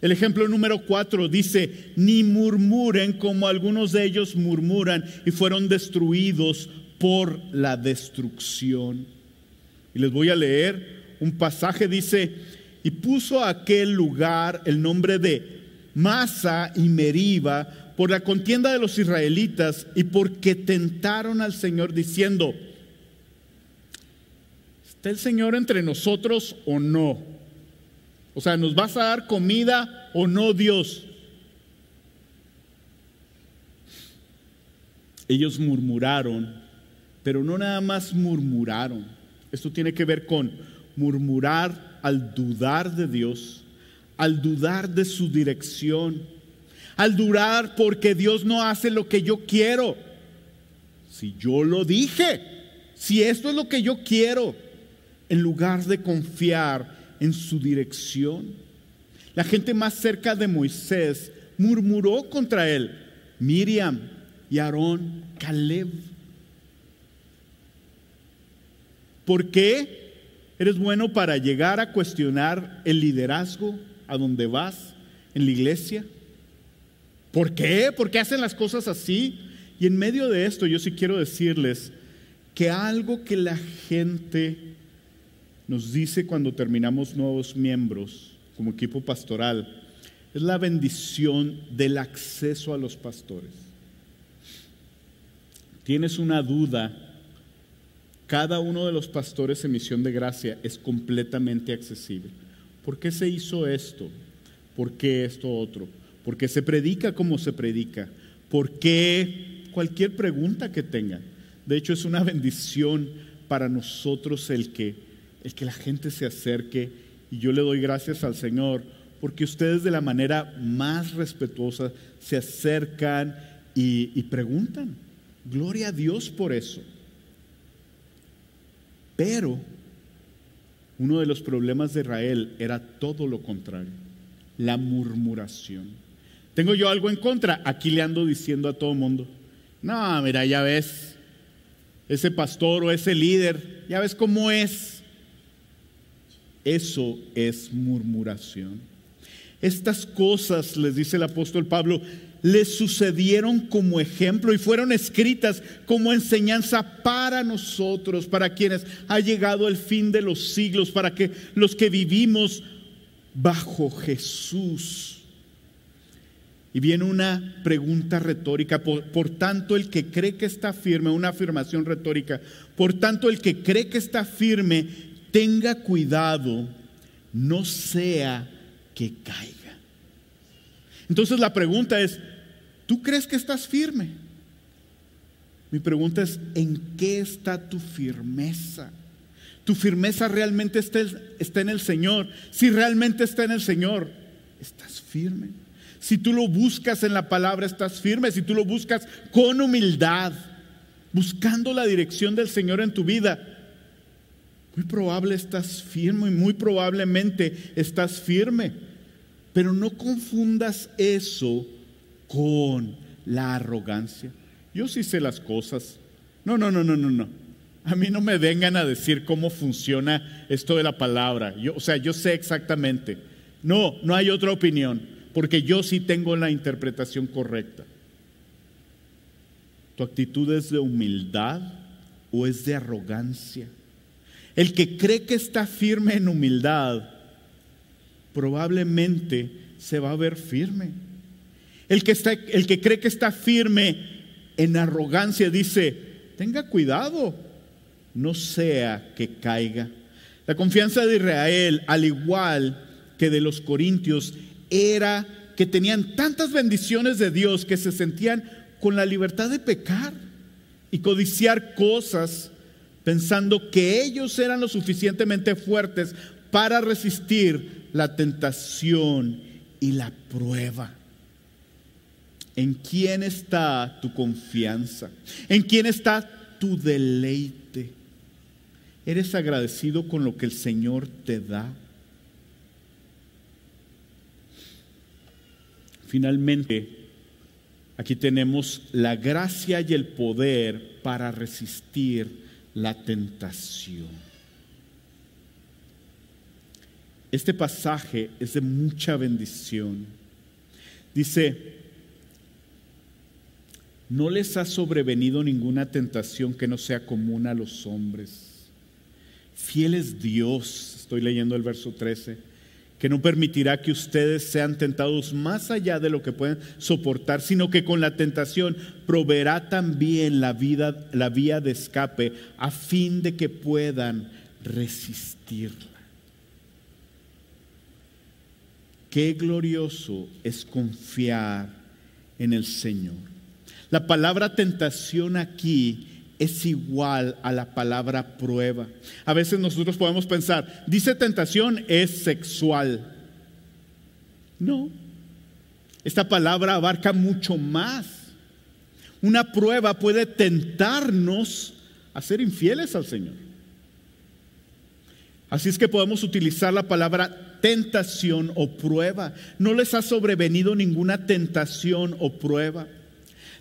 El ejemplo número cuatro dice, ni murmuren como algunos de ellos murmuran y fueron destruidos por la destrucción. Y les voy a leer un pasaje, dice, y puso a aquel lugar el nombre de Masa y Meriba por la contienda de los israelitas y porque tentaron al Señor diciendo, ¿está el Señor entre nosotros o no? O sea, ¿nos vas a dar comida o no, Dios? Ellos murmuraron, pero no nada más murmuraron. Esto tiene que ver con murmurar al dudar de Dios, al dudar de su dirección, al dudar porque Dios no hace lo que yo quiero. Si yo lo dije, si esto es lo que yo quiero, en lugar de confiar en su dirección. La gente más cerca de Moisés murmuró contra él. Miriam y Aarón, Caleb. ¿Por qué eres bueno para llegar a cuestionar el liderazgo a donde vas en la iglesia? ¿Por qué? ¿Por qué hacen las cosas así? Y en medio de esto yo sí quiero decirles que algo que la gente nos dice cuando terminamos nuevos miembros como equipo pastoral, es la bendición del acceso a los pastores. Tienes una duda, cada uno de los pastores en misión de gracia es completamente accesible. ¿Por qué se hizo esto? ¿Por qué esto otro? ¿Por qué se predica como se predica? ¿Por qué cualquier pregunta que tengan? De hecho, es una bendición para nosotros el que el que la gente se acerque y yo le doy gracias al Señor porque ustedes de la manera más respetuosa se acercan y, y preguntan. Gloria a Dios por eso. Pero uno de los problemas de Israel era todo lo contrario, la murmuración. ¿Tengo yo algo en contra? Aquí le ando diciendo a todo mundo, no, mira, ya ves, ese pastor o ese líder, ya ves cómo es. Eso es murmuración. Estas cosas, les dice el apóstol Pablo, le sucedieron como ejemplo y fueron escritas como enseñanza para nosotros, para quienes ha llegado el fin de los siglos, para que los que vivimos bajo Jesús. Y viene una pregunta retórica, por, por, tanto el que cree que está firme, una afirmación retórica, por tanto el que cree que está firme, tenga cuidado, no sea que caiga. Entonces la pregunta es, ¿tú crees que estás firme? Mi pregunta es, ¿en qué está tu firmeza? ¿Tu firmeza realmente está, está en el Señor? Si realmente está en el Señor, estás firme. Si tú lo buscas en la palabra, estás firme. Si tú lo buscas con humildad, buscando la dirección del Señor en tu vida, muy probable estás firme y muy probablemente estás firme. Pero no confundas eso con la arrogancia. Yo sí sé las cosas. No, no, no, no, no, no. A mí no me vengan a decir cómo funciona esto de la palabra. Yo, o sea, yo sé exactamente. No, no hay otra opinión, porque yo sí tengo la interpretación correcta. ¿Tu actitud es de humildad o es de arrogancia? El que cree que está firme en humildad probablemente se va a ver firme. El que, está, el que cree que está firme en arrogancia dice, tenga cuidado, no sea que caiga. La confianza de Israel, al igual que de los corintios, era que tenían tantas bendiciones de Dios que se sentían con la libertad de pecar y codiciar cosas pensando que ellos eran lo suficientemente fuertes para resistir la tentación y la prueba. ¿En quién está tu confianza? ¿En quién está tu deleite? ¿Eres agradecido con lo que el Señor te da? Finalmente, aquí tenemos la gracia y el poder para resistir la tentación. Este pasaje es de mucha bendición. Dice, no les ha sobrevenido ninguna tentación que no sea común a los hombres. Fiel es Dios, estoy leyendo el verso 13, que no permitirá que ustedes sean tentados más allá de lo que pueden soportar, sino que con la tentación proveerá también la, vida, la vía de escape a fin de que puedan resistirla. Qué glorioso es confiar en el Señor. La palabra tentación aquí es igual a la palabra prueba. A veces nosotros podemos pensar, dice tentación es sexual. No, esta palabra abarca mucho más. Una prueba puede tentarnos a ser infieles al Señor. Así es que podemos utilizar la palabra tentación o prueba. No les ha sobrevenido ninguna tentación o prueba.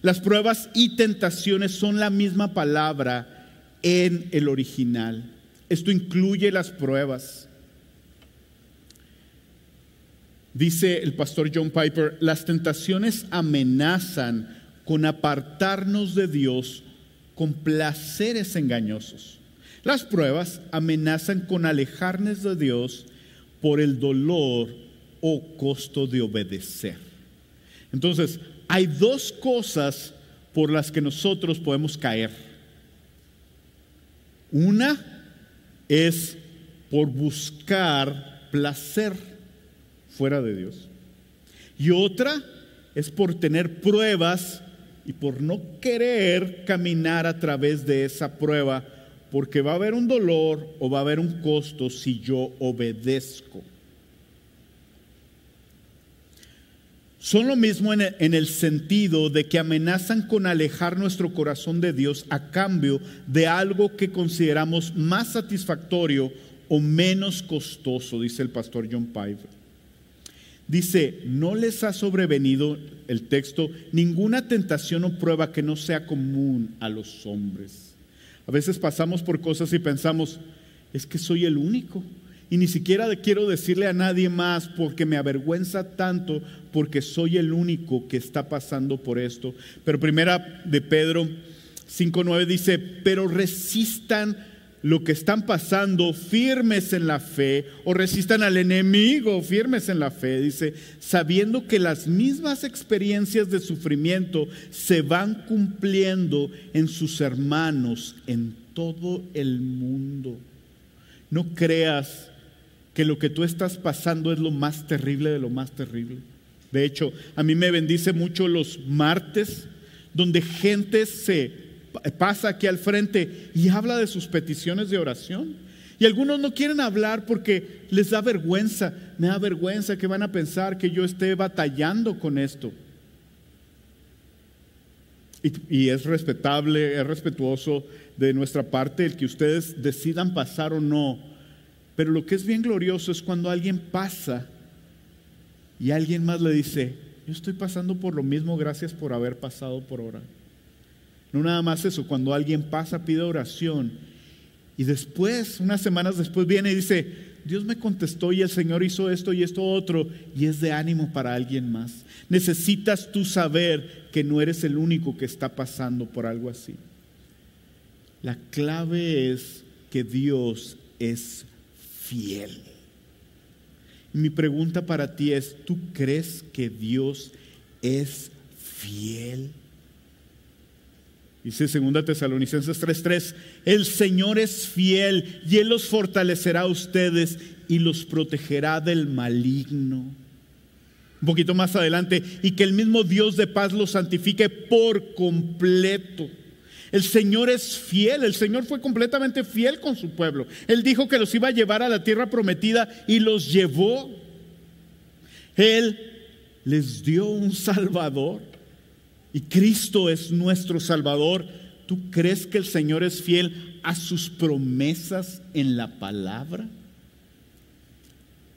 Las pruebas y tentaciones son la misma palabra en el original. Esto incluye las pruebas. Dice el pastor John Piper, las tentaciones amenazan con apartarnos de Dios con placeres engañosos. Las pruebas amenazan con alejarnos de Dios por el dolor o costo de obedecer. Entonces, hay dos cosas por las que nosotros podemos caer. Una es por buscar placer fuera de Dios. Y otra es por tener pruebas y por no querer caminar a través de esa prueba porque va a haber un dolor o va a haber un costo si yo obedezco. Son lo mismo en el, sentido de que amenazan con alejar nuestro corazón de Dios a cambio de algo que consideramos más satisfactorio o menos costoso, dice el pastor John Piper. Dice, no les ha sobrevenido el texto ninguna tentación o prueba que no sea común a los hombres. A veces pasamos por cosas y pensamos, es que soy el único. Y ni siquiera quiero decirle a nadie más porque me avergüenza tanto porque soy el único que está pasando por esto. Pero primera de Pedro 5.9 dice, pero resistan lo que están pasando firmes en la fe o resistan al enemigo firmes en la fe, dice, sabiendo que las mismas experiencias de sufrimiento se van cumpliendo en sus hermanos en todo el mundo. No creas que lo que tú estás pasando es lo más terrible de lo más terrible. De hecho, a mí me bendice mucho los martes donde gente se pasa aquí al frente y habla de sus peticiones de oración. Y algunos no quieren hablar porque les da vergüenza. Me da vergüenza que van a pensar que yo esté batallando con esto. Y, y, es respetable, es respetuoso de nuestra parte el que ustedes decidan pasar o no. Pero lo que es bien glorioso es cuando alguien pasa y alguien más le dice, yo estoy pasando por lo mismo, gracias por haber pasado por ahora. No nada más eso, cuando alguien pasa, pide oración y después, unas semanas después viene y dice, Dios me contestó y el Señor hizo esto y esto otro y es de ánimo para alguien más. Necesitas tú saber que no eres el único que está pasando por algo así. La clave es que Dios es fiel. mi pregunta para ti es, ¿tú crees que Dios es fiel? Dice 2 Tesalonicenses 3:3, el Señor es fiel y Él los fortalecerá a ustedes y los protegerá del maligno. Un poquito más adelante, y que el mismo Dios de paz los santifique por completo. El Señor es fiel, el Señor fue completamente fiel con su pueblo. Él dijo que los iba a llevar a la tierra prometida y los llevó. Él les dio un Salvador y Cristo es nuestro Salvador, ¿tú crees que el Señor es fiel a sus promesas en la palabra?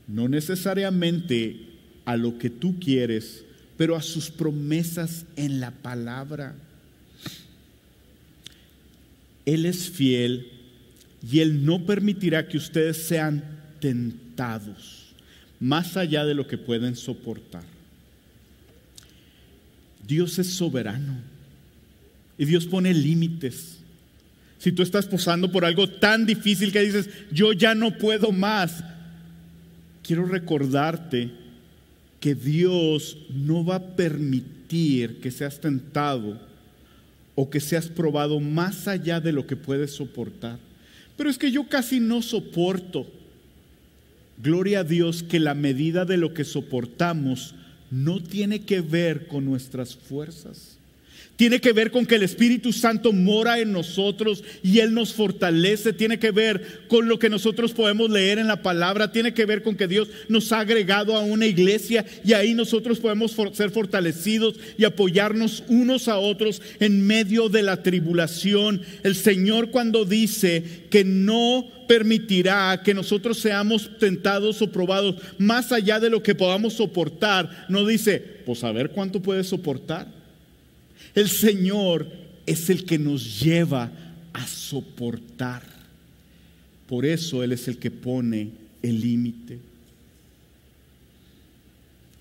No necesariamente a lo que tú quieres, pero a sus promesas en la palabra. Él es fiel y Él no permitirá que ustedes sean tentados más allá de lo que pueden soportar. Dios es soberano y Dios pone límites. Si tú estás posando por algo tan difícil que dices, yo ya no puedo más, quiero recordarte que Dios no va a permitir que seas tentado o que seas probado más allá de lo que puedes soportar. Pero es que yo casi no soporto. Gloria a Dios que la medida de lo que soportamos no tiene que ver con nuestras fuerzas. Tiene que ver con que el Espíritu Santo mora en nosotros y Él nos fortalece. Tiene que ver con lo que nosotros podemos leer en la palabra. Tiene que ver con que Dios nos ha agregado a una iglesia y ahí nosotros podemos ser fortalecidos y apoyarnos unos a otros en medio de la tribulación. El Señor cuando dice que no permitirá que nosotros seamos tentados o probados más allá de lo que podamos soportar. No dice, pues a ver cuánto puedes soportar. El Señor es el que nos lleva a soportar. Por eso Él es el que pone el límite.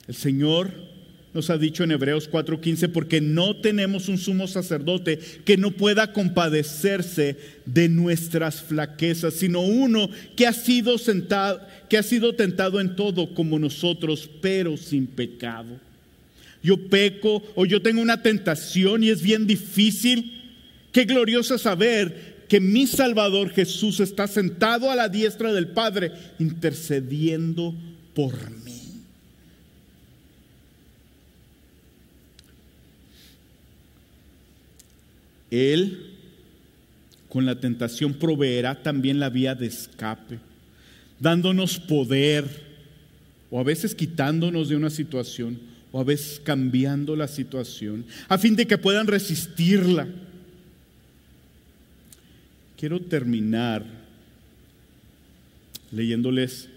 El Señor nos ha dicho en Hebreos 4:15, porque no tenemos un sumo sacerdote que no pueda compadecerse de nuestras flaquezas, sino uno que ha sido sentado, que ha sido tentado en todo como nosotros, pero sin pecado. Yo peco o yo tengo una tentación y es bien difícil. Qué glorioso saber que mi Salvador Jesús está sentado a la diestra del Padre intercediendo por mí. Él con la tentación proveerá también la vía de escape, dándonos poder o a veces quitándonos de una situación o a veces cambiando la situación, a fin de que puedan resistirla. Quiero terminar leyéndoles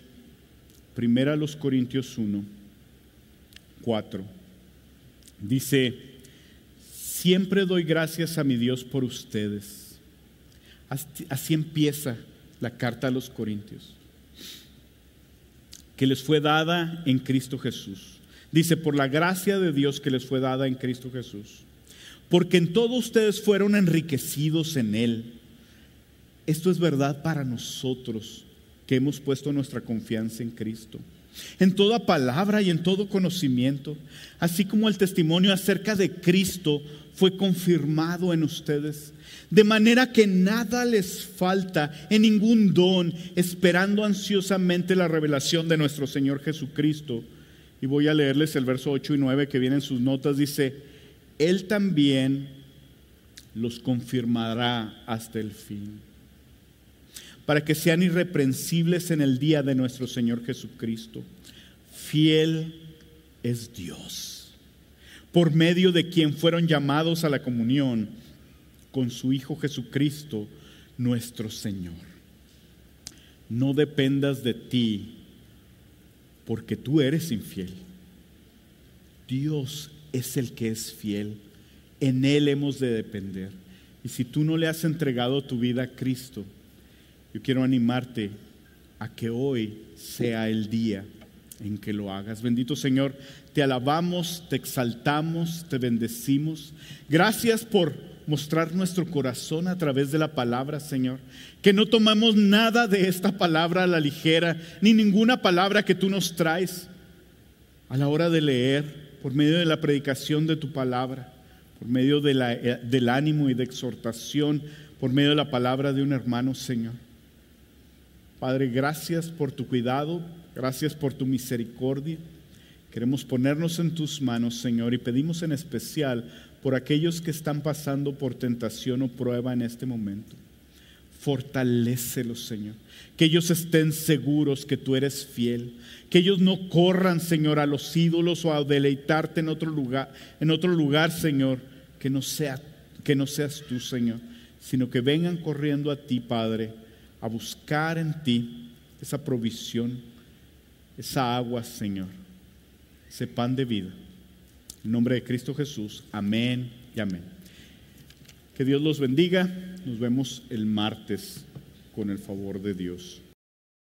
primero a los Corintios 1, 4. Dice, siempre doy gracias a mi Dios por ustedes. Así empieza la carta a los Corintios, que les fue dada en Cristo Jesús. Dice, por la gracia de Dios que les fue dada en Cristo Jesús. Porque en todo ustedes fueron enriquecidos en Él. Esto es verdad para nosotros que hemos puesto nuestra confianza en Cristo en toda palabra y en todo conocimiento, así como el testimonio acerca de Cristo fue confirmado en ustedes, de manera que nada les falta en ningún don, esperando ansiosamente la revelación de nuestro Señor Jesucristo. Y voy a leerles el verso 8 y 9 que vienen en sus notas, dice, Él también los confirmará hasta el fin para que sean irreprensibles en el día de nuestro Señor Jesucristo. Fiel es Dios, por medio de quien fueron llamados a la comunión con su Hijo Jesucristo, nuestro Señor. No dependas de ti, porque tú eres infiel. Dios es el que es fiel. En Él hemos de depender. Y si tú no le has entregado tu vida a Cristo, yo quiero animarte a que hoy sea el día en que lo hagas. Bendito Señor, te alabamos, te exaltamos, te bendecimos. Gracias por mostrar nuestro corazón a través de la palabra, Señor. Que no tomamos nada de esta palabra a la ligera, ni ninguna palabra que tú nos traes a la hora de leer, por medio de la predicación de tu palabra, por medio de la, eh, del ánimo y de exhortación, por medio de la palabra de un hermano, Señor. Padre, gracias por tu cuidado, gracias por tu misericordia. Queremos ponernos en tus manos, Señor, y pedimos en especial por aquellos que están pasando por tentación o prueba en este momento. Fortalécelos, Señor. Que ellos estén seguros que tú eres fiel. Que ellos no corran, Señor, a los ídolos o a deleitarte en otro lugar, en otro lugar, Señor, que no sea que no seas tú, Señor, sino que vengan corriendo a ti, Padre a buscar en ti esa provisión, esa agua, Señor, ese pan de vida. En nombre de Cristo Jesús, amén y amén. Que Dios los bendiga. Nos vemos el martes con el favor de Dios.